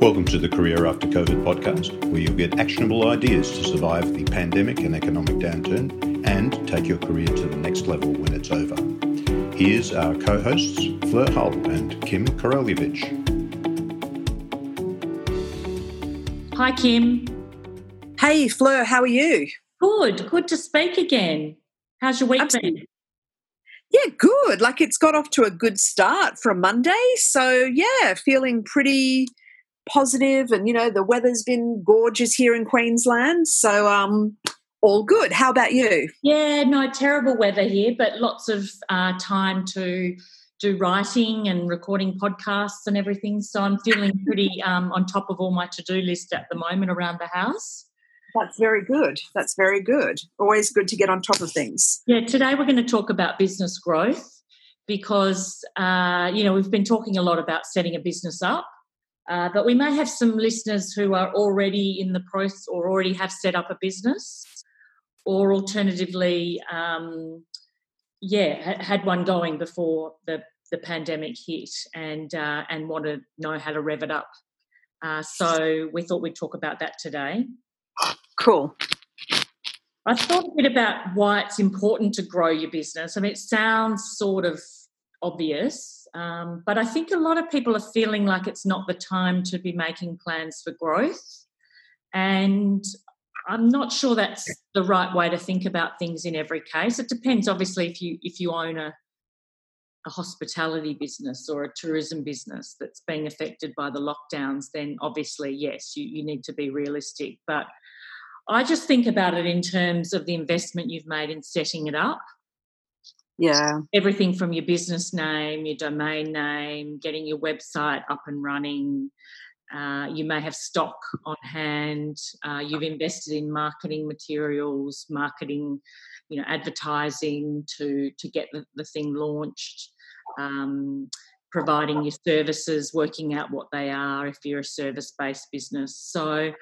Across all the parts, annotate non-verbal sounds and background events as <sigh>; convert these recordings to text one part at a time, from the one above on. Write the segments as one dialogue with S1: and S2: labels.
S1: Welcome to the Career After COVID podcast, where you'll get actionable ideas to survive the pandemic and economic downturn and take your career to the next level when it's over. Here's our co hosts, Fleur Hull and Kym Korolyevich.
S2: Hi, Kym.
S3: Hey, Fleur, how are you?
S2: Good. Good to speak again. How's your week Absolutely. been?
S3: Yeah, good. Like it's got off to a good start from Monday. So, yeah, feeling pretty positive and you know the weather's been gorgeous here in Queensland so um all good. How about you?
S2: Yeah no terrible weather here but lots of uh, time to do writing and recording podcasts and everything so i'm feeling <laughs> pretty um, on top of all my to-do list at the moment around the house.
S3: That's very good. That's very good. Always good to get on top of things.
S2: Yeah today we're going to talk about business growth because uh, you know we've been talking a lot about setting a business up uh, but we may have some listeners who are already in the process or already have set up a business, or alternatively, um, yeah, had one going before the, the pandemic hit and uh, and want to know how to rev it up. Uh, so we thought we'd talk about that today.
S3: Cool.
S2: I thought a bit about why it's important to grow your business. I mean, it sounds sort of obvious, um, but I think a lot of people are feeling like it's not the time to be making plans for growth. And I'm not sure that's the right way to think about things in every case. It depends, obviously, if you if you own a a hospitality business or a tourism business that's being affected by the lockdowns, then obviously, yes, you, you need to be realistic. But I just think about it in terms of the investment you've made in setting it up
S3: yeah.
S2: Everything from your business name, your domain name, getting your website up and running. Uh, you may have stock on hand. Uh, you've invested in marketing materials, marketing, you know, advertising to to get the, the thing launched. Um, providing your services, working out what they are if you're a service based business. So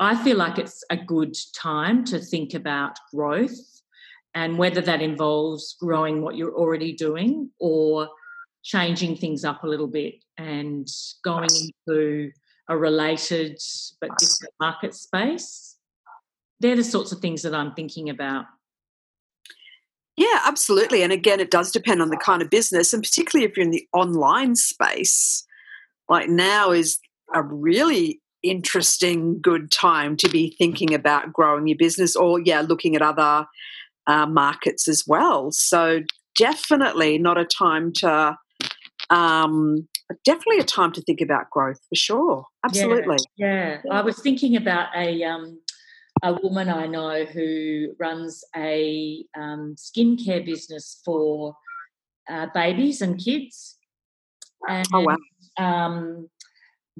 S2: I feel like it's a good time to think about growth and whether that involves growing what you're already doing or changing things up a little bit and going into a related but different market space. They're the sorts of things that I'm thinking about.
S3: Yeah, absolutely. And again, it does depend on the kind of business, and particularly if you're in the online space, like now is a really interesting, good time to be thinking about growing your business or, yeah, looking at other uh, markets as well. So definitely not a time to, um, definitely a time to think about growth for sure. Absolutely.
S2: Yeah, yeah. I was thinking about a um, a woman I know who runs a um, skincare business for uh, babies and kids. And,
S3: oh wow.
S2: Um,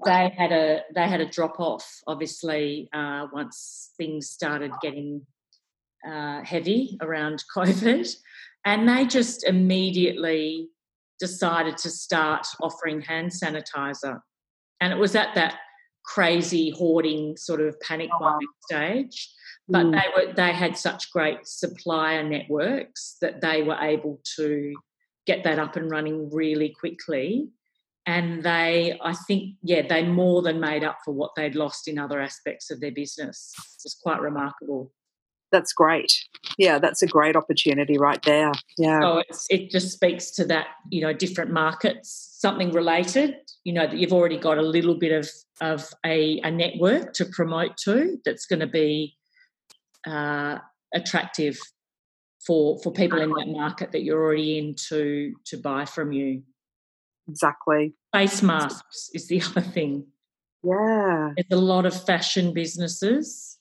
S2: they had a they had a drop off obviously uh, once things started getting uh, heavy around <laughs> COVID, and they just immediately decided to start offering hand sanitizer. And it was at that crazy hoarding sort of panic oh, buying stage. But mm. they were they had such great supplier networks that they were able to get that up and running really quickly. And they, I think, yeah, they more than made up for what they'd lost in other aspects of their business. It's quite remarkable
S3: that's great. Yeah, that's a great opportunity right there. Yeah.
S2: So it just speaks to that, you know, different markets, something related, you know, that you've already got a little bit of, of a, a network to promote to that's going to be uh, attractive for for people in that market that you're already in to to buy from you.
S3: Exactly.
S2: Face masks is the <laughs> other thing.
S3: Yeah.
S2: There's a lot of fashion businesses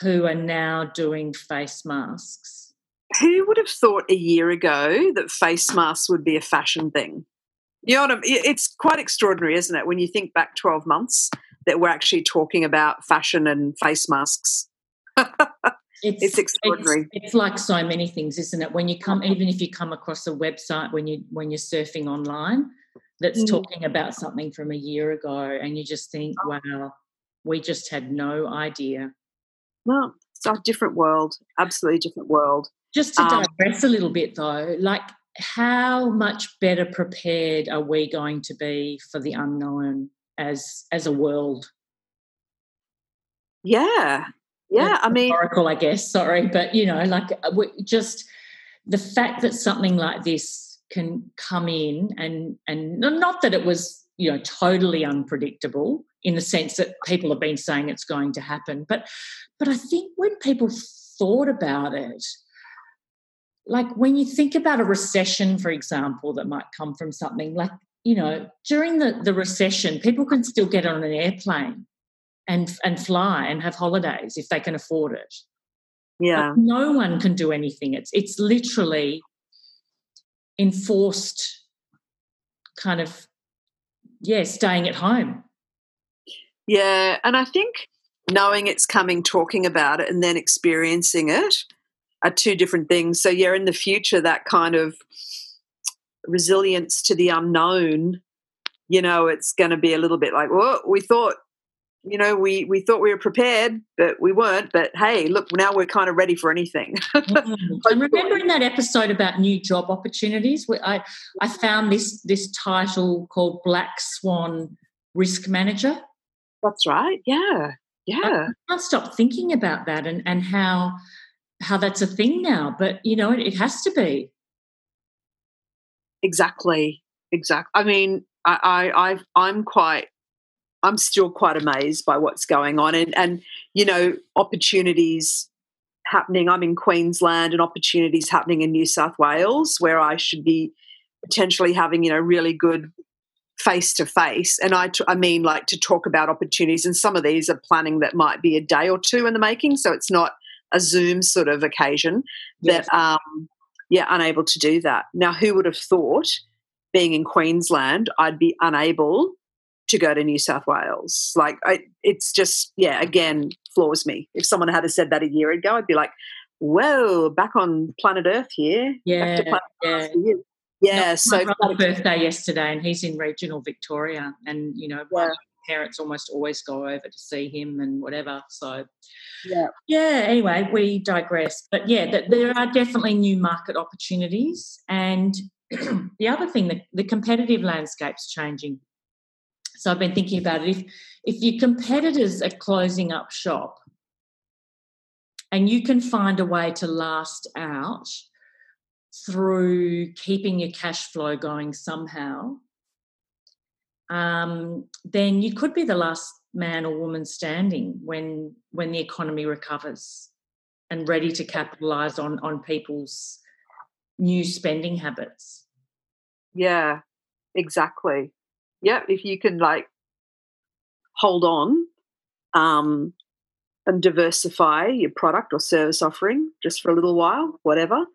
S2: who are now doing face masks.
S3: Who would have thought a year ago that face masks would be a fashion thing? You know what I mean? It's quite extraordinary, isn't it, when you think back 12 months that we're actually talking about fashion and face masks. <laughs> it's, it's, extraordinary.
S2: It's, it's, like so many things, isn't it? When you come, <laughs> even if you come across a website when you when you're surfing online that's mm. talking about something from a year ago, and you just think, wow, we just had no idea.
S3: No, it's a different world, absolutely different world.
S2: Just to um, digress a little bit though, like how much better prepared are we going to be for the unknown? as as a world.
S3: Yeah, yeah. I mean,
S2: oracle, I guess. Sorry, but you know, like uh, just the fact that something like this can come in and and not that it was you know totally unpredictable in the sense that people have been saying it's going to happen. But but i think when people thought about it like when you think about a recession for example that might come from something like you know during the the recession people can still get on an airplane and and fly and have holidays if they can afford it.
S3: Yeah.
S2: but no one can do anything. It's it's literally enforced kind of yeah staying at home.
S3: Yeah and i think knowing it's coming talking about it and then experiencing it are two different things. So yeah in the future that kind of resilience to the unknown you know it's going to be a little bit like well we thought you know, we we thought we were prepared, but we weren't. But hey, look, now we're kind of ready for anything.
S2: mm. <laughs> And remember in that episode about new job opportunities, I I found this this title called Black Swan Risk Manager.
S3: That's right. Yeah, yeah.
S2: I can't stop thinking about that and and how how that's a thing now. But you know, it, it has to be.
S3: Exactly. Exactly. I mean, I, I I've, I'm quite I'm still quite amazed by what's going on and and you know opportunities happening. I'm in Queensland and opportunities happening in New South Wales where I should be potentially having you know really good face to face and I, t- I mean like to talk about opportunities and some of these are planning that might be a day or two in the making so it's not a zoom sort of occasion yes. that um yeah unable to do that now who would have thought being in queensland i'd be unable to go to New South Wales. Like, I, it's just, yeah, again, floors me. If someone had said that a year ago, I'd be like, whoa, back on planet Earth here.
S2: Yeah.
S3: yeah. Yeah.
S2: No,
S3: so,
S2: my birthday yesterday, and he's in regional Victoria. And, you know, yeah. parents almost always go over to see him and whatever. So,
S3: yeah.
S2: Yeah. Anyway, we digress. But yeah, that there are definitely new market opportunities. And <clears throat> the other thing, the, the competitive landscape's changing so I've been thinking about it. If if your competitors are closing up shop and you can find a way to last out through keeping your cash flow going somehow, um, then you could be the last man or woman standing when when the economy recovers and ready to capitalize on on people's new spending habits.
S3: Yeah, exactly yeah, if you can like hold on um, and diversify your product or service offering just for a little while, whatever.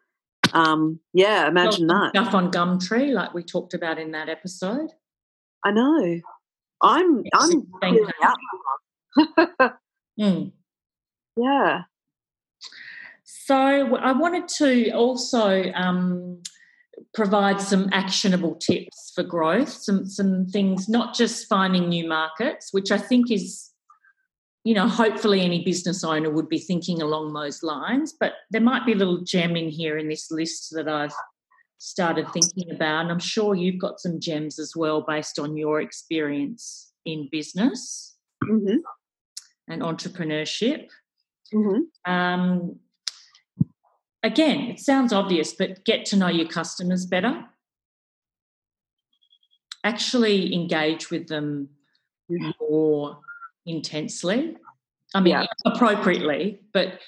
S3: Um, yeah, imagine that.
S2: Stuff on Gumtree, like we talked about in that episode.
S3: I know. I'm I'm <laughs>
S2: mm.
S3: Yeah.
S2: So I wanted to also um, provide some actionable tips for growth, some some things, not just finding new markets, which I think is, you know, hopefully any business owner would be thinking along those lines. But there might be a little gem in here in this list that I've started thinking about. And I'm sure you've got some gems as well based on your experience in business
S3: mm-hmm.
S2: and entrepreneurship.
S3: Mm-hmm.
S2: Um, again, it sounds obvious, but get to know your customers better. Actually engage with them more intensely. I mean, yeah. appropriately, but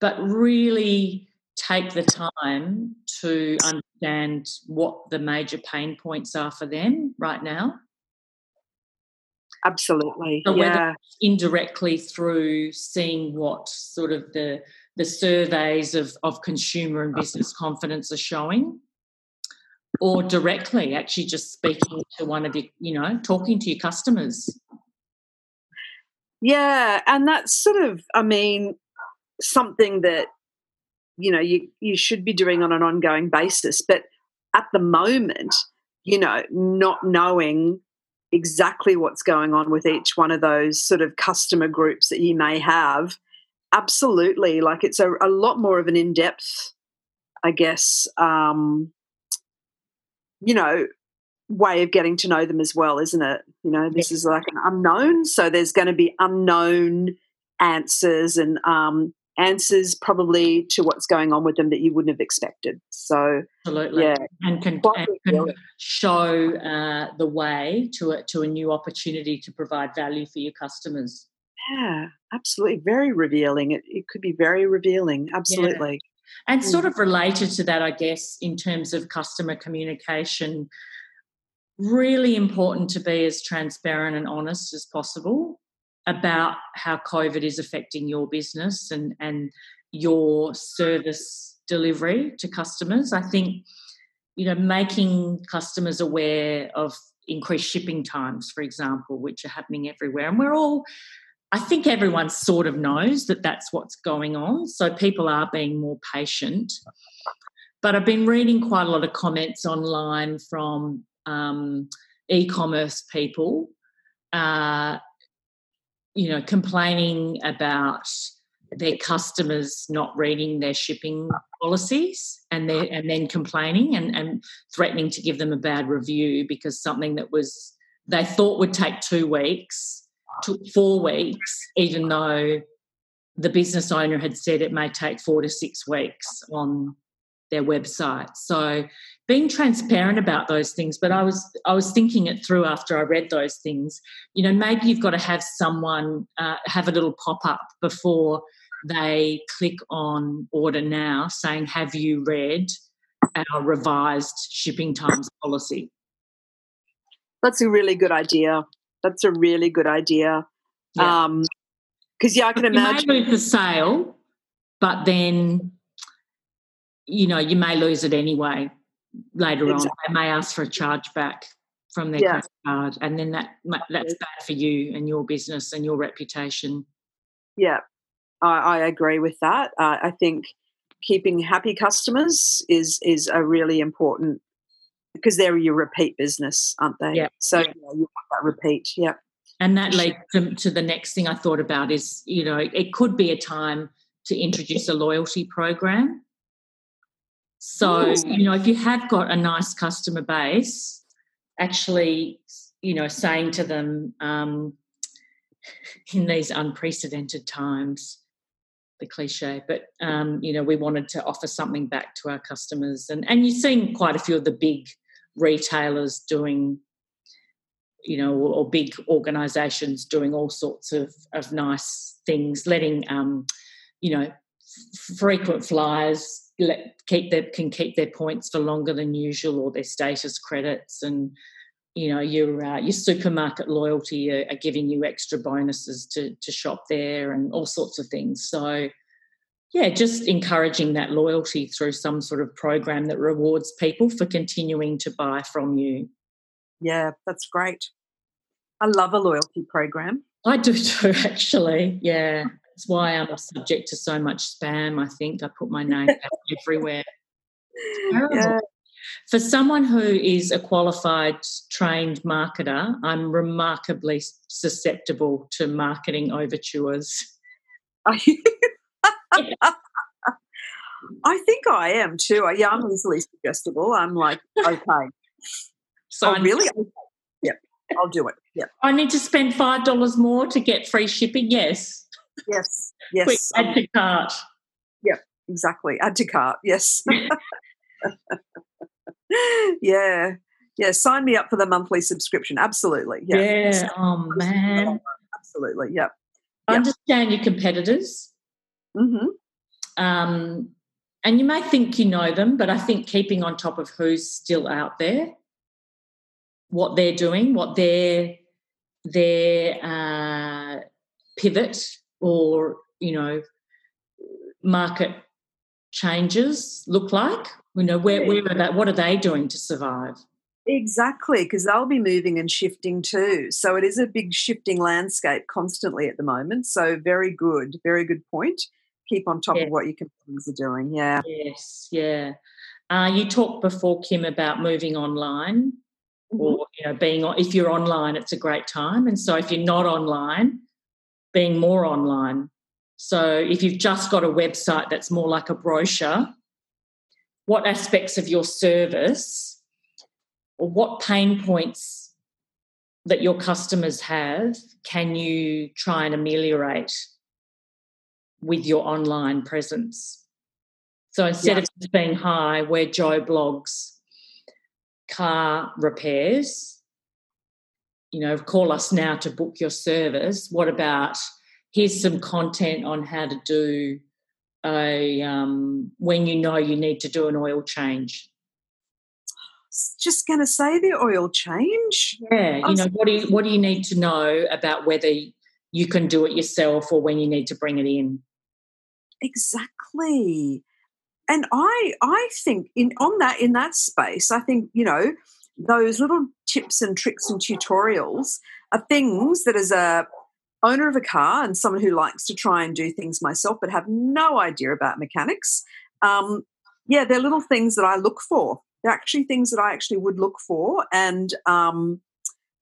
S2: but really take the time to understand what the major pain points are for them right now.
S3: Absolutely.
S2: So
S3: yeah.
S2: indirectly through seeing what sort of the the surveys of, of consumer and business confidence are showing or directly actually just speaking to one of your you know talking to your customers.
S3: Yeah and that's sort of i mean something that you know you you should be doing on an ongoing basis but at the moment you know not knowing exactly what's going on with each one of those sort of customer groups that you may have absolutely like it's a, a lot more of an in-depth i guess um, you know way of getting to know them as well, isn't it? You know, this is like an unknown, so there's going to be unknown answers and um, answers probably to what's going on with them that you wouldn't have expected. So,
S2: absolutely, yeah, and can, and can show uh, the way to a, to a new opportunity to provide value for your customers.
S3: Yeah, absolutely, very revealing. It, it could be very revealing. Absolutely. Yeah.
S2: And sort mm. of related to that, I guess, in terms of customer communication, really important to be as transparent and honest as possible about how COVID is affecting your business and, and your service delivery to customers. I think, you know, making customers aware of increased shipping times, for example, which are happening everywhere. And we're all, I think everyone sort of knows that that's what's going on. So people are being more patient. But I've been reading quite a lot of comments online from um, e-commerce people, uh, you know, complaining about their customers not reading their shipping policies and and then complaining and, and threatening to give them a bad review because something that was they thought would take two weeks took four weeks, even though the business owner had said it may take four to six weeks on their website. So being transparent about those things, but I was I was thinking it through after I read those things. You know, maybe you've got to have someone uh, have a little pop up before they click on order now, saying, "Have you read our revised shipping times policy?"
S3: That's a really good idea. That's a really good idea. Yeah. Um, because yeah, I can imagine
S2: you may lose the sale, but then you know you may lose it anyway later exactly. on. They may ask for a charge back from their yeah. card, and then that that's bad for you and your business and your reputation.
S3: Yeah, I, I agree with that. Uh, I think keeping happy customers is is a really important because they're your repeat business, aren't they?
S2: Yeah.
S3: So yeah. you want that repeat. Yeah.
S2: And that leads to, to, the next thing I thought about is, you know, it could be a time to introduce a loyalty program. So, you know, if you have got a nice customer base, actually, you know, saying to them um, in these unprecedented times, the cliche, but um, you know, we wanted to offer something back to our customers, and and you've seen quite a few of the big retailers doing, you know, or, big organisations doing all sorts of of nice things, letting um, you know, frequent flyers let, keep their can keep their points for longer than usual or their status credits and you know your uh, your supermarket loyalty are, are, giving you extra bonuses to to shop there and all sorts of things. So yeah just encouraging that loyalty through some sort of program that rewards people for continuing to buy from you.
S3: Yeah that's great. I love a loyalty program.
S2: I do <laughs> too actually. Yeah that's why i'm subject to so much spam i think. I put my name <laughs> everywhere. Yeah. For someone who is a qualified trained marketer, I'm remarkably susceptible to marketing overtures. <laughs>
S3: I think I am too. Yeah, I'm easily suggestible. I'm like, okay. So oh, really? Okay. Yep, I'll do it. Yep.
S2: I need to spend five dollars more to get free shipping. Yes.
S3: Yes. Yes.
S2: Quick, add to cart.
S3: Yep. Exactly. Add to cart. Yes. <laughs> yeah. Yeah. Sign me up for the monthly subscription. Absolutely.
S2: Yeah. yeah. Oh, man.
S3: Absolutely. Yep.
S2: Understand your competitors.
S3: Mm-hmm.
S2: Um, and you may think you know them, but I think keeping on top of who's still out there, what they're doing, what their their uh, pivot or you know market changes look like you know, where, where are that? What are they doing to survive?
S3: Exactly, because they'll be moving and shifting too. So it is a big shifting landscape constantly at the moment. So very good, very good point. Keep on top yeah. of what your competitors are doing. Yeah.
S2: Yes, yeah. Uh, you talked before, Kym, about moving online, mm-hmm. or you know, being on, if you're online, it's a great time, and so if you're not online, being more online. So if you've just got a website that's more like a brochure, what aspects of your service or what pain points that your customers have can you try and ameliorate with your online presence? So instead of just being hi, where Joe Bloggs car repairs, you know, call us now to book your service. What about here's some content on how to do a um, when you know you need to do an oil change
S3: just going to say the oil change.
S2: Yeah, you know what do you what do you need to know about whether you can do it yourself or when you need to bring it in?
S3: Exactly. And I I think in on that in that space, I think, you know, those little tips and tricks and tutorials are things that as a owner of a car and someone who likes to try and do things myself but have no idea about mechanics, um, yeah, they're little things that I look for they're actually things that I actually would look for and um,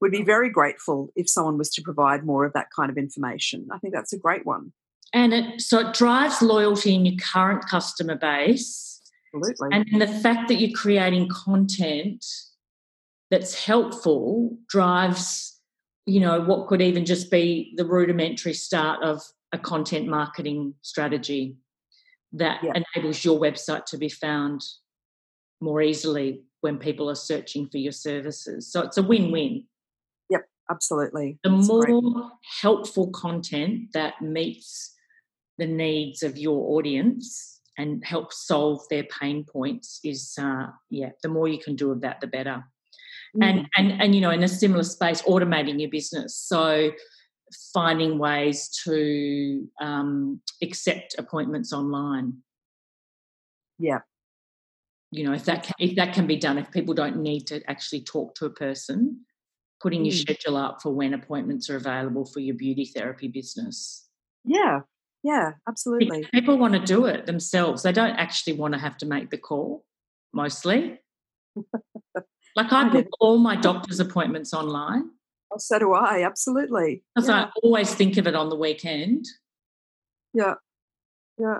S3: would be very grateful if someone was to provide more of that kind of information. I think that's a great one.
S2: And it so it drives loyalty in your current customer base.
S3: Absolutely.
S2: And the fact that you're creating content that's helpful drives, you know, what could even just be the rudimentary start of a content marketing strategy that yeah. enables your website to be found more easily when people are searching for your services. So it's a win win.
S3: Yep, absolutely.
S2: The That's more great. helpful content that meets the needs of your audience and help solve their pain points is, uh, yeah, the more you can do of that, the better. Mm. And, and, and, you know, in a similar space, automating your business. So, finding ways to um, accept appointments online.
S3: Yeah,
S2: you know if that can, if that can be done if people don't need to actually talk to a person putting your mm. schedule up for when appointments are available for your beauty therapy business
S3: yeah yeah absolutely.
S2: People want to do it themselves. They don't actually want to have to make the call mostly. Like i book all my doctor's appointments online.
S3: Oh, so do i absolutely.
S2: Because yeah. i always think of it on the weekend.
S3: Yeah. Yeah.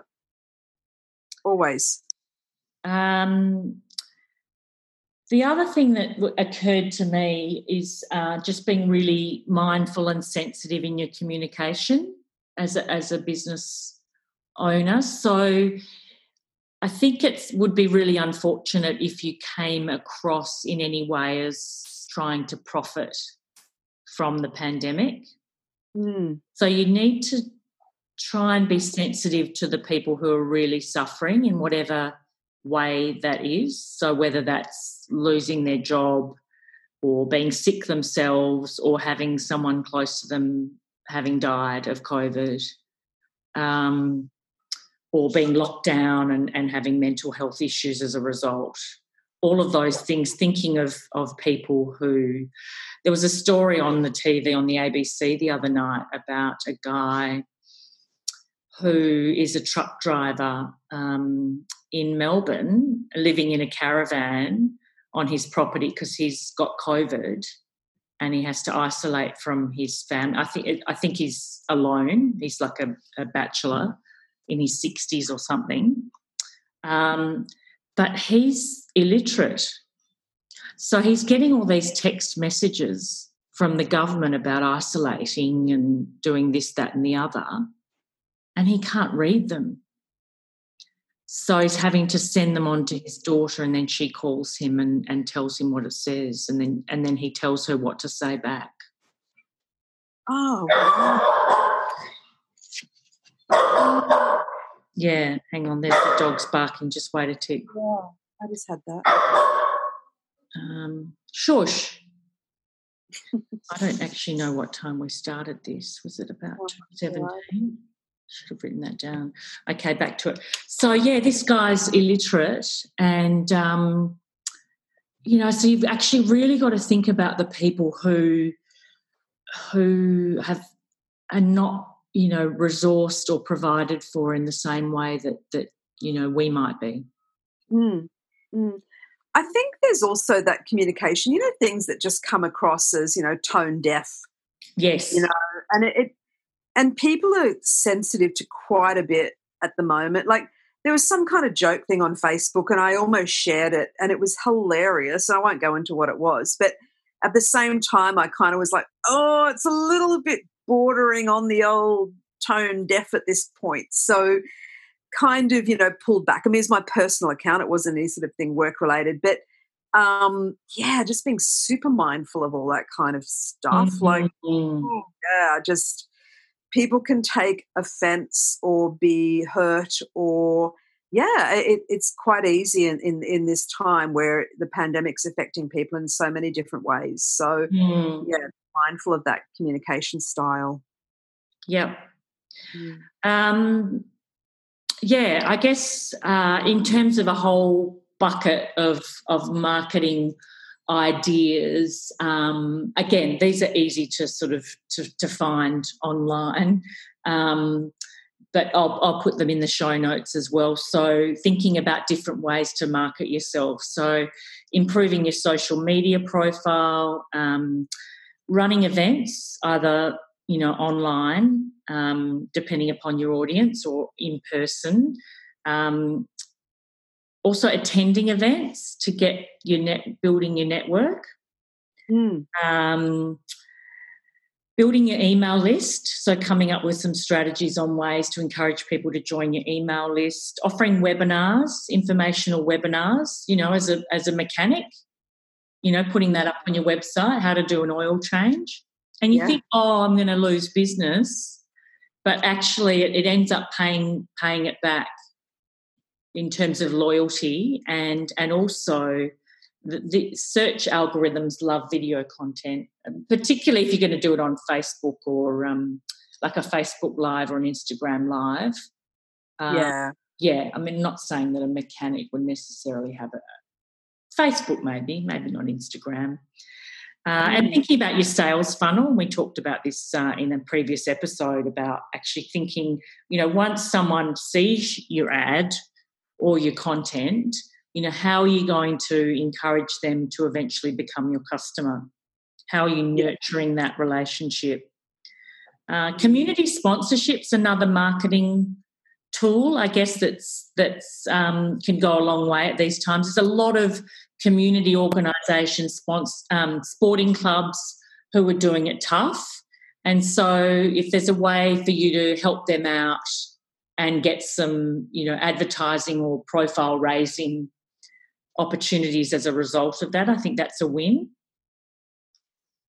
S3: Always.
S2: Um, the other thing that occurred to me is uh, just being really mindful and sensitive in your communication as a, as a business owner. So I think it would be really unfortunate if you came across in any way as trying to profit from the pandemic.
S3: Mm.
S2: So you need to try and be sensitive to the people who are really suffering in whatever way that is. So, whether that's losing their job or being sick themselves or having someone close to them having died of COVID, um, or being locked down and, and having mental health issues as a result. All of those things, thinking of, of people who. There was a story on the TV on the ABC the other night about a guy who is a truck driver um, in Melbourne, living in a caravan on his property because he's got COVID and he has to isolate from his family. I think I think he's alone. He's like a, a bachelor in his sixties or something, um, but he's illiterate. So he's getting all these text messages from the government about isolating and doing this, that, and the other, and he can't read them. So he's having to send them on to his daughter, and then she calls him and, and tells him what it says, and then and then he tells her what to say back.
S3: Oh. <coughs>
S2: Yeah, hang on. There's the dogs barking. Just wait a tick.
S3: Yeah, I just had that.
S2: Um, shush. I don't actually know what time we started this. Was it about oh, seventeen? Should have written that down. Okay, back to it. So yeah, this guy's illiterate, and um, you know, so you've actually really got to think about the people who who have are not you know resourced or provided for in the same way that that you know we might be.
S3: Mm, mm. I think there's also that communication, you know, things that just come across as you know tone deaf.
S2: Yes,
S3: you know, and it, it and people are sensitive to quite a bit at the moment. Like there was some kind of joke thing on Facebook, and I almost shared it, and it was hilarious. I won't go into what it was, but at the same time, I kind of was like, oh, it's a little bit bordering on the old tone deaf at this point. So, kind of, you know, pulled back. I mean, it's my personal account. It wasn't any sort of thing work related, but um, yeah, just being super mindful of all that kind of stuff. Mm-hmm. Like, oh, yeah, just people can take offense or be hurt or yeah it, it's quite easy in, in, in this time where the pandemic's affecting people in so many different ways so mm. yeah mindful of that communication style
S2: yeah mm. um, yeah i guess uh, in terms of a whole bucket of of marketing ideas. Um, again, these are easy to sort of to, to find online. Um, but I'll, I'll put them in the show notes as well. So, thinking about different ways to market yourself. So, improving your social media profile, um, running events, either you know online, um, depending upon your audience, or in person. Um, also attending events to get your net building your network mm. um, building your email list so coming up with some strategies on ways to encourage people to join your email list offering webinars informational webinars you know as a as a mechanic you know putting that up on your website how to do an oil change and you yeah. think oh i'm going to lose business but actually it, it ends up paying paying it back in terms of loyalty and and also the, the, search algorithms love video content, particularly if you're going to do it on Facebook or um, like a Facebook Live or an Instagram Live.
S3: Uh, yeah,
S2: yeah. I mean, not saying that a mechanic would necessarily have a Facebook, maybe, maybe not Instagram. Uh, and mm. thinking about your sales funnel, we talked about this uh, in a previous episode about actually thinking, you know, once someone sees your ad, or your content, you know, how are you going to encourage them to eventually become your customer? How are you nurturing that relationship? Uh, community sponsorships another marketing tool, I guess that's that's um, can go a long way at these times. There's a lot of community organisations, sponsor, um, sporting clubs who are doing it tough, and so if there's a way for you to help them out and get some, you know, advertising or profile raising opportunities as a result of that. I think that's a win.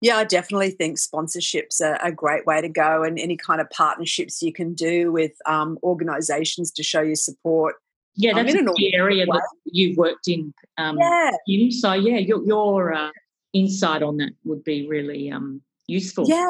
S3: Yeah, I definitely think sponsorships are a great way to go, and any kind of partnerships you can do with um, organisations to show your support.
S2: Yeah, that's um, the area way. that you've worked in. Um, yeah. In. So yeah, your, your uh, insight on that would be really um, useful.
S3: Yeah,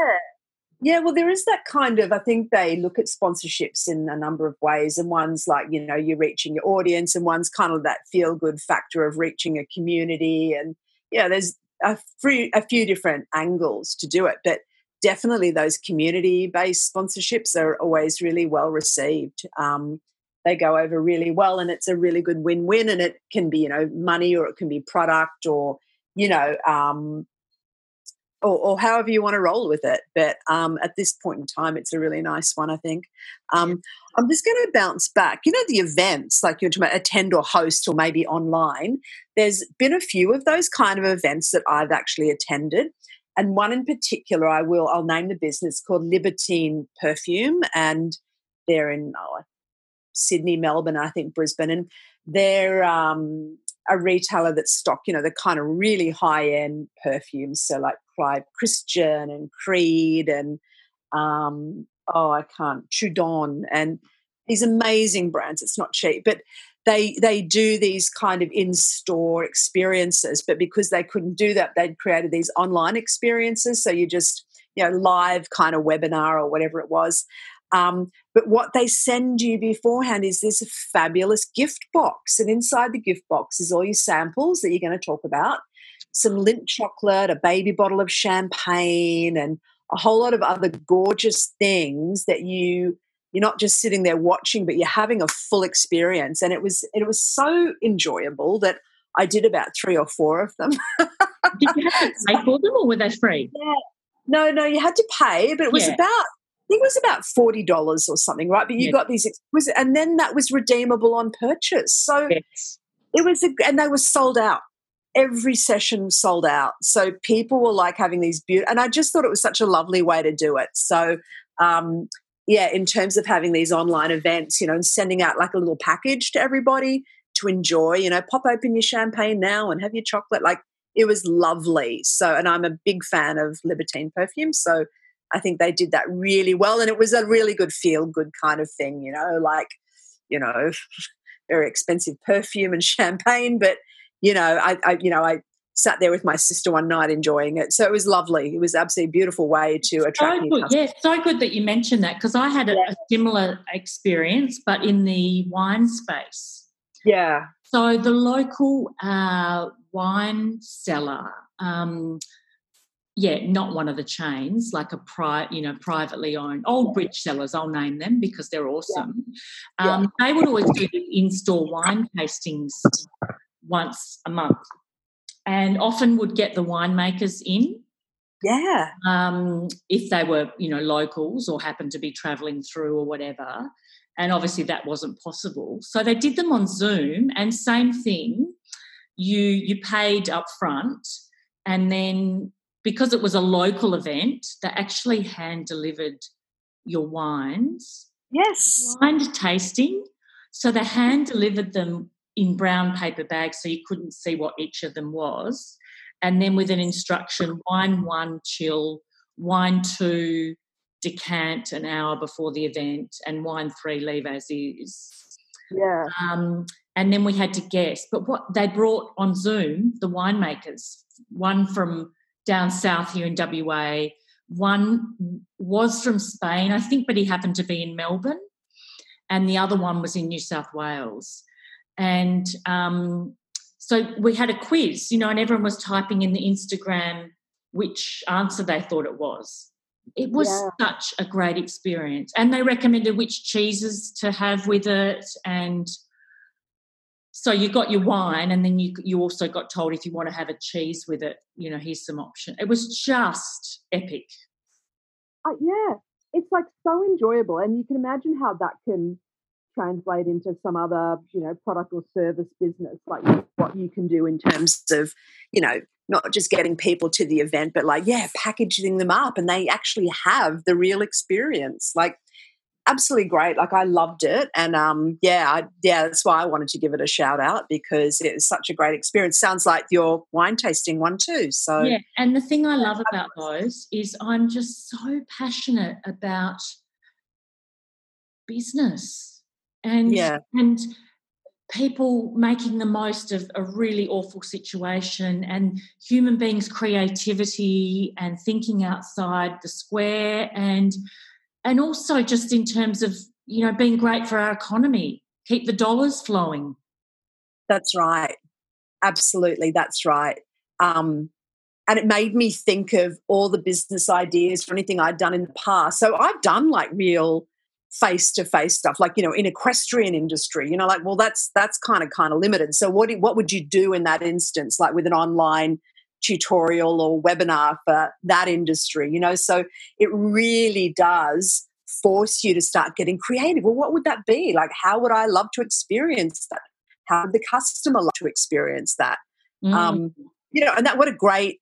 S3: yeah, well, there is that kind of, I think they look at sponsorships in a number of ways. And one's like, you know, you're reaching your audience, and one's kind of that feel good factor of reaching a community. And yeah, there's a, free, a few different angles to do it. But definitely those community based sponsorships are always really well received. Um, they go over really well, and it's a really good win win. And it can be, you know, money or it can be product or, you know, um, or, or, however you want to roll with it. But um, at this point in time, it's a really nice one, I think. Um, I'm just going to bounce back. You know, the events, like you're talking about attend or host or maybe online, there's been a few of those kind of events that I've actually attended. And one in particular, I will, I'll name the business called Libertine Perfume. And they're in oh, Sydney, Melbourne, I think Brisbane. And they're um, a retailer that stock, you know, the kind of really high end perfumes. So like Christian and Creed and um, oh, I can't Trudon and these amazing brands. It's not cheap, but they they do these kind of in store experiences. But because they couldn't do that, they'd created these online experiences. So you just you know live kind of webinar or whatever it was. Um, but what they send you beforehand is this fabulous gift box. And inside the gift box is all your samples that you're going to talk about some Lindt chocolate, a baby bottle of champagne, and a whole lot of other gorgeous things that you you're not just sitting there watching, but you're having a full experience. And it was it was so enjoyable that I did about three or four of them.
S2: did you have to <laughs> pay for them, or were they free?
S3: Yeah. No, no, you had to pay, but it was yeah. about think it was about forty dollars or something, right? But you
S2: Yeah.
S3: got these exquisite, and then that was redeemable on purchase. So
S2: Yes.
S3: it was, a, and they were sold out. Every session sold out. So people were like having these beautiful, and I just thought it was such a lovely way to do it. So, um, yeah, in terms of having these online events, you know, and sending out like a little package to everybody to enjoy, you know, pop open your champagne now and have your chocolate. Like it was lovely. So, and I'm a big fan of Libertine perfume. So I think they did that really well. And it was a really good feel good kind of thing, you know, like, you know, <laughs> very expensive perfume and <laughs> champagne, but you know, I, I you know, I sat there with my sister one night enjoying it. So it was lovely. It was absolutely beautiful way to attract
S2: So good, yeah, so good that you mentioned that because I had a,
S3: Yeah.
S2: a similar experience, but in the wine space.
S3: Yeah.
S2: So the local uh, wine seller, um, yeah, not one of the chains, like a pri- you know, privately owned Old Bridge Cellars. I'll name them because they're awesome.
S3: Yeah.
S2: Um, they would always do the in-store wine tastings once a month, and often would get the winemakers in
S3: Yeah.
S2: um, if they were, you know, locals or happened to be travelling through or whatever. And obviously that wasn't possible. So they did them on Zoom and same thing. You you paid up front and then because it was a local event, they actually hand delivered your wines.
S3: Yes.
S2: Blind tasting. So they hand delivered them in brown paper bags so you couldn't see what each of them was. And then with an instruction wine one chill wine two decant an hour before the event and wine three leave as is.
S3: Yeah.
S2: um, and then we had to guess. But what they brought on zoom the winemakers one from down south here in wa one was from spain i think but he happened to be in melbourne and the other one was in new south wales and um, so we had a quiz, you know, and everyone was typing in the Instagram which answer they thought it was. It was
S3: Yeah.
S2: such a great experience. And they recommended which cheeses to have with it. And so you got your wine, and then you, you also got told if you want to have a cheese with it, you know, here's some option. It was just epic.
S4: Uh, yeah, it's like so enjoyable, and you can imagine how that can translate into some other, you know, product or service business, like
S3: What you can do in terms of, you know, not just getting people to the event, but like, yeah, packaging them up and they actually have the real experience. Like, absolutely great. Like, I loved it. And um, yeah, I, yeah, that's why I wanted to give it a shout out because it was such a great experience. Sounds like your wine tasting one too. So,
S2: Yeah, and the thing I love about those is I'm just so passionate about business and
S3: Yeah.
S2: and people making the most of a really awful situation and human beings creativity and thinking outside the square and and also just in terms of you know being great for our economy keep the dollars flowing
S3: That's right. Absolutely, that's right. Um, and it made me think of all the business ideas for anything I'd done in the past. So I've done like real face to face stuff, like you know, in equestrian industry. You know, like well, that's that's kind of kind of limited. So what what would you do in that instance, like with an online tutorial or webinar for that industry? You know, so it really does force you to start getting creative. Well, what would that be? Like, how would I love to experience that? How would the customer love to experience that?
S2: Mm.
S3: Um, you know, and that what a great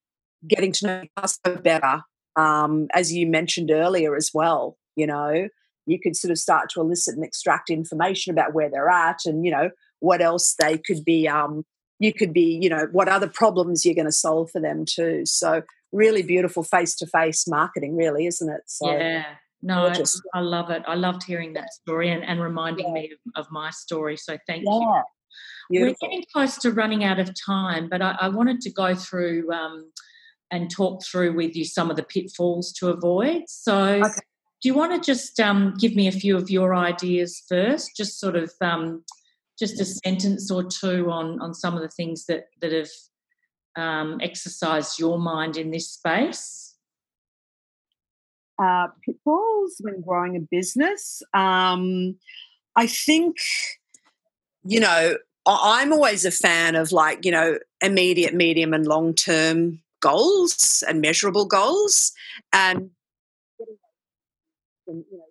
S3: getting to know the customer better, um, as you mentioned earlier as well. You know, you could sort of start to elicit and extract information about where they're at, and you know what else they could be. Um, you could be, you know, what other problems you're going to solve for them too. So really beautiful face to face marketing, really, isn't it? So
S2: yeah no
S3: gorgeous.
S2: i love it i loved hearing that story and, and reminding
S3: Yeah.
S2: me of, of my story so thank you
S3: yeah,
S2: we're getting close to running out of time but i, I wanted to go through um, and talk through with you some of the pitfalls to avoid so
S3: Okay.
S2: Do you want to just um, give me a few of your ideas first just sort of um, just a sentence or two on on some of the things that that have um, exercised your mind in this space
S3: uh, pitfalls when growing a business. Um, I think, you know, I'm always a fan of like, you know, immediate, medium, and long term goals and measurable goals. And
S4: and you know.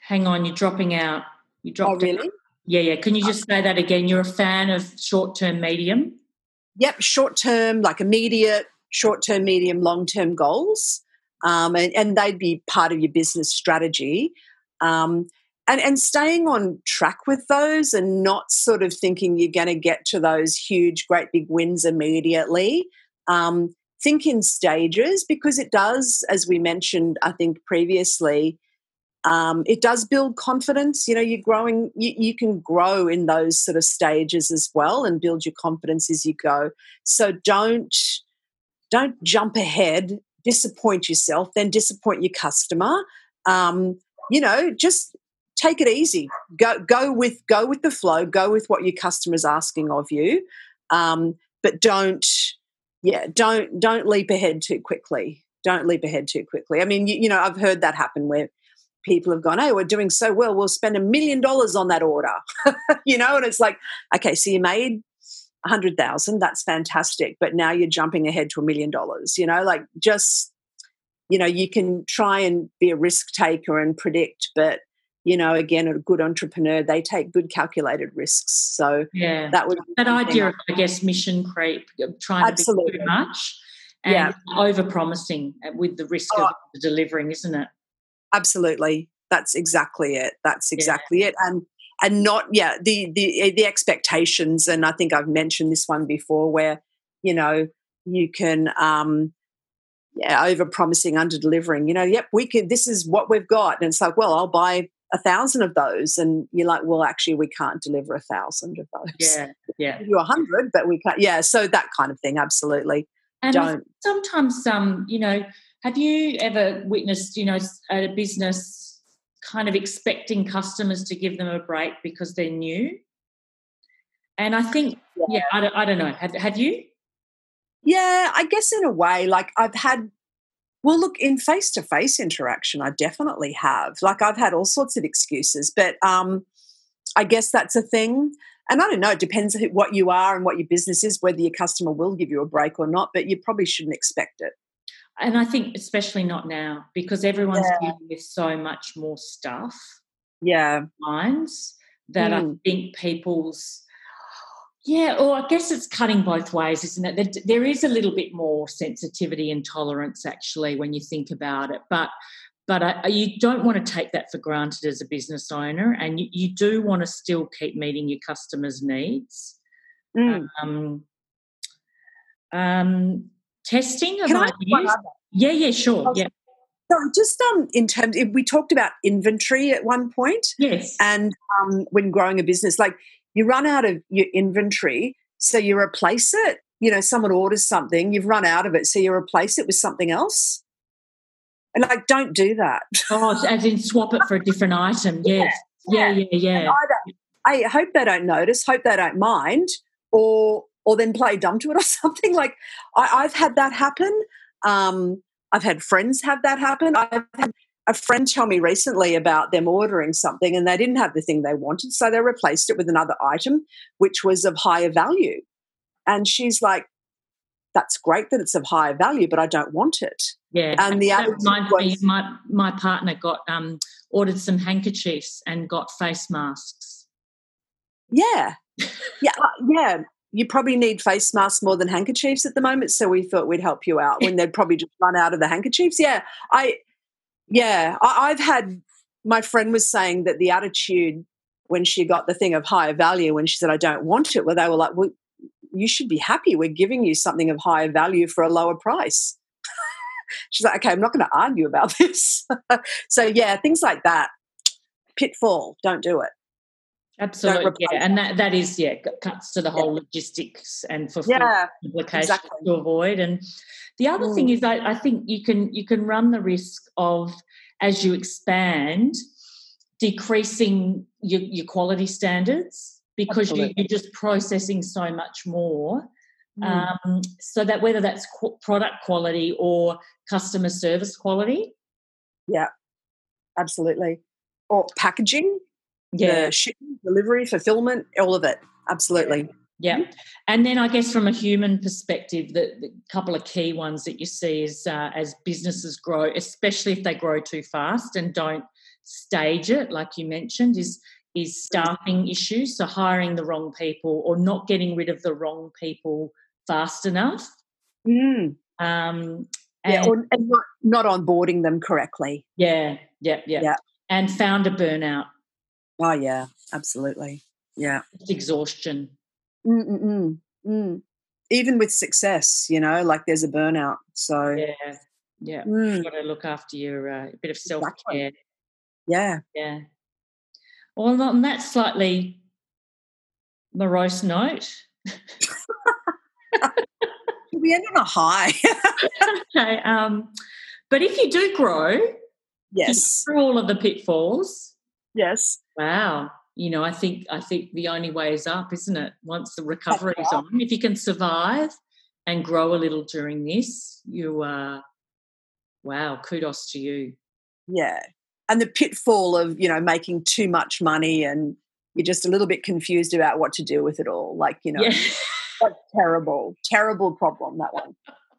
S2: Hang on, you're dropping out. You
S3: Oh,
S2: dropped out. Yeah, yeah. Can you just say that again? You're a fan of short-term medium.
S3: Yep, short term, like immediate, short term, medium, long term goals. Um, and, and they'd be part of your business strategy. Um, and, and staying on track with those and not sort of thinking you're going to get to those huge, great big wins immediately. Um, think in stages because it does, as we mentioned, I think previously, um, it does build confidence. You know, you're growing, you, you can grow in those sort of stages as well and build your confidence as you go. So don't don't jump ahead, disappoint yourself, then disappoint your customer. Um, you know, just take it easy. Go go with go with the flow. Go with what your customer's asking of you, um, but don't yeah don't don't leap ahead too quickly. Don't leap ahead too quickly. I mean, you, you know, I've heard that happen where people have gone, "Hey, we're doing so well. We'll spend a million dollars on that order," <laughs> you know, and it's like, okay, so you made a hundred thousand. That's fantastic, but now you're jumping ahead to a million dollars. You know, like just you know, you can try and be a risk taker and predict, but you know, again, a good entrepreneur, they take good calculated risks. So
S2: Yeah.
S3: that would
S2: that idea of, I guess, mission creep, trying to be too much and
S3: Yeah.
S2: over promising with the risk
S3: Oh.
S2: of delivering, isn't it?
S3: absolutely that's exactly it that's exactly it and and not yeah the the the expectations and i think i've mentioned this one before where you know you can um yeah over promising under delivering you know yep we could. this is what we've got and it's like well i'll buy a thousand of those and you're like well actually we can't deliver a thousand of those.
S2: Yeah, yeah.
S3: You a hundred but we can't yeah so that kind of thing absolutely.
S2: And
S3: don't
S2: sometimes um you know have you ever witnessed you know at a business kind of expecting customers to give them a break because they're new? And i think yeah, I, don't, I don't know. Have, have you?
S3: Yeah, I guess in a way, like I've had, well, look, in face to face interaction, I definitely have. Like I've had all sorts of excuses, but um, I guess that's a thing. And I don't know, it depends who- what you are and what your business is, whether your customer will give you a break or not, but you probably shouldn't expect it.
S2: and i think especially not now because everyone's
S3: Yeah.
S2: dealing with so much more stuff
S3: Yeah.
S2: Minds that I
S3: Mm.
S2: think people's yeah, or I guess it's cutting both ways, isn't it? There- There is a little bit more sensitivity and tolerance actually when you think about it, but but I, you don't want to take that for granted as a business owner, and you, you do want to still keep meeting your customers' needs.
S3: Mm.
S2: Um, um, testing
S3: Can I
S2: ideas. Yeah, yeah, sure.
S3: Oh,
S2: Yeah,
S3: So just um, in terms, we talked about inventory at one point,
S2: yes.
S3: and um, when growing a business like you run out of your inventory so you replace it you know someone orders something you've run out of it so you replace it with something else and like don't do that
S2: oh, as in swap it for a different item. <laughs> Yes. Yeah, yeah, yeah.
S3: I, don't, I hope they don't notice hope they don't mind or or then play dumb to it or <laughs> something like I, i've had that happen um, i've had friends have that happen i've had a friend tell me recently about them ordering something and they didn't have the thing they wanted so they replaced it with another item which was of higher value and she's like that's great that it's of higher value but i don't want it
S2: Yeah,
S3: And the other
S2: reminds me. My my partner got um ordered some handkerchiefs and got face masks.
S3: yeah <laughs> yeah uh, yeah you probably need face masks more than handkerchiefs at the moment so we thought we'd help you out when they'd probably just run out of the handkerchiefs yeah i yeah I, i've had my friend was saying that the attitude when she got the thing of higher value when she said i don't want it where they were like well you should be happy. We're giving you something of higher value for a lower price. <laughs> She's like okay i'm not going to argue about <laughs> this. So yeah things like that. Pitfall don't do it
S2: Absolutely, yeah, and that that is yeah cuts to the whole logistics and fulfillment
S3: yeah
S2: implications
S3: exactly.
S2: to avoid. And the other thing
S3: Mm.
S2: is, I, I think you can you can run the risk of as you expand, decreasing your, your quality standards because you, you're just processing so much more.
S3: Mm.
S2: um, so that whether that's qu- product quality or customer service quality, yeah,
S3: absolutely or packaging
S2: yeah,
S3: the shipping, delivery, fulfillment, all of it. Absolutely.
S2: Yeah. And then I guess from a human perspective, the, the couple of key ones that you see is uh, as businesses grow, especially if they grow too fast and don't stage it, like you mentioned, is is staffing issues. So hiring the wrong people or not getting rid of the wrong people fast enough.
S3: Mm.
S2: Um,
S3: Yeah,
S2: and-
S3: or, and not, not onboarding them correctly.
S2: yeah, yeah, yeah,
S3: Yeah.
S2: And founder burnout,
S3: Oh, yeah, absolutely. Yeah.
S2: just exhaustion.
S3: Mm-mm-mm. Mm. Even with success, you know, like there's a burnout. So,
S2: Yeah, yeah.
S3: mm,
S2: You've got to look after your uh, bit of self care.
S3: yeah.
S2: Yeah. Well, on that slightly morose note, <laughs>
S3: We end on a high. <laughs>
S2: okay. Um, but if you do grow
S3: yes.
S2: through all of the pitfalls,
S3: Yes.
S2: wow, you know, I think I think the only way is up, isn't it? Once the recovery is on, if you can survive and grow a little during this, you uh, wow, kudos to you.
S3: Yeah. And the pitfall of, you know, making too much money and you're just a little bit confused about what to do with it all. Like, you know,
S2: Yeah. <laughs>
S3: that's terrible, terrible problem, that one.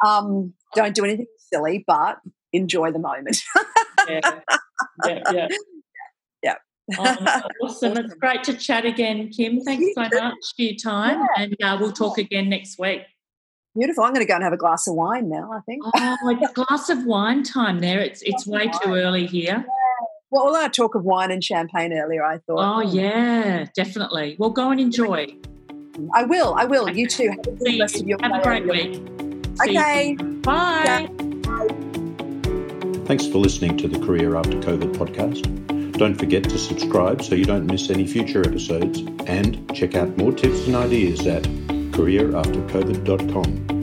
S3: Um, don't do anything silly, but enjoy the moment.
S2: yeah, yeah, yeah. <laughs>
S3: Yeah. <laughs>
S2: Oh, awesome. It's great to chat again, Kym. Thanks so much for your time. And uh, we'll talk again next week.
S3: Beautiful. I'm going to go and have a glass of wine now, I think.
S2: Oh, it's glass of wine time there. It's it's way too early here.
S3: Well, all our talk of wine and champagne earlier, I thought.
S2: Oh, yeah, definitely. Well, go and enjoy.
S3: I will. I will. You too. Have a
S2: See
S3: rest of your
S2: Have a great week. See you
S3: Okay.
S2: soon. Bye.
S1: Thanks for listening to the Career After COVID podcast. Don't forget to subscribe so you don't miss any future episodes and check out more tips and ideas at careeraftercovid.com.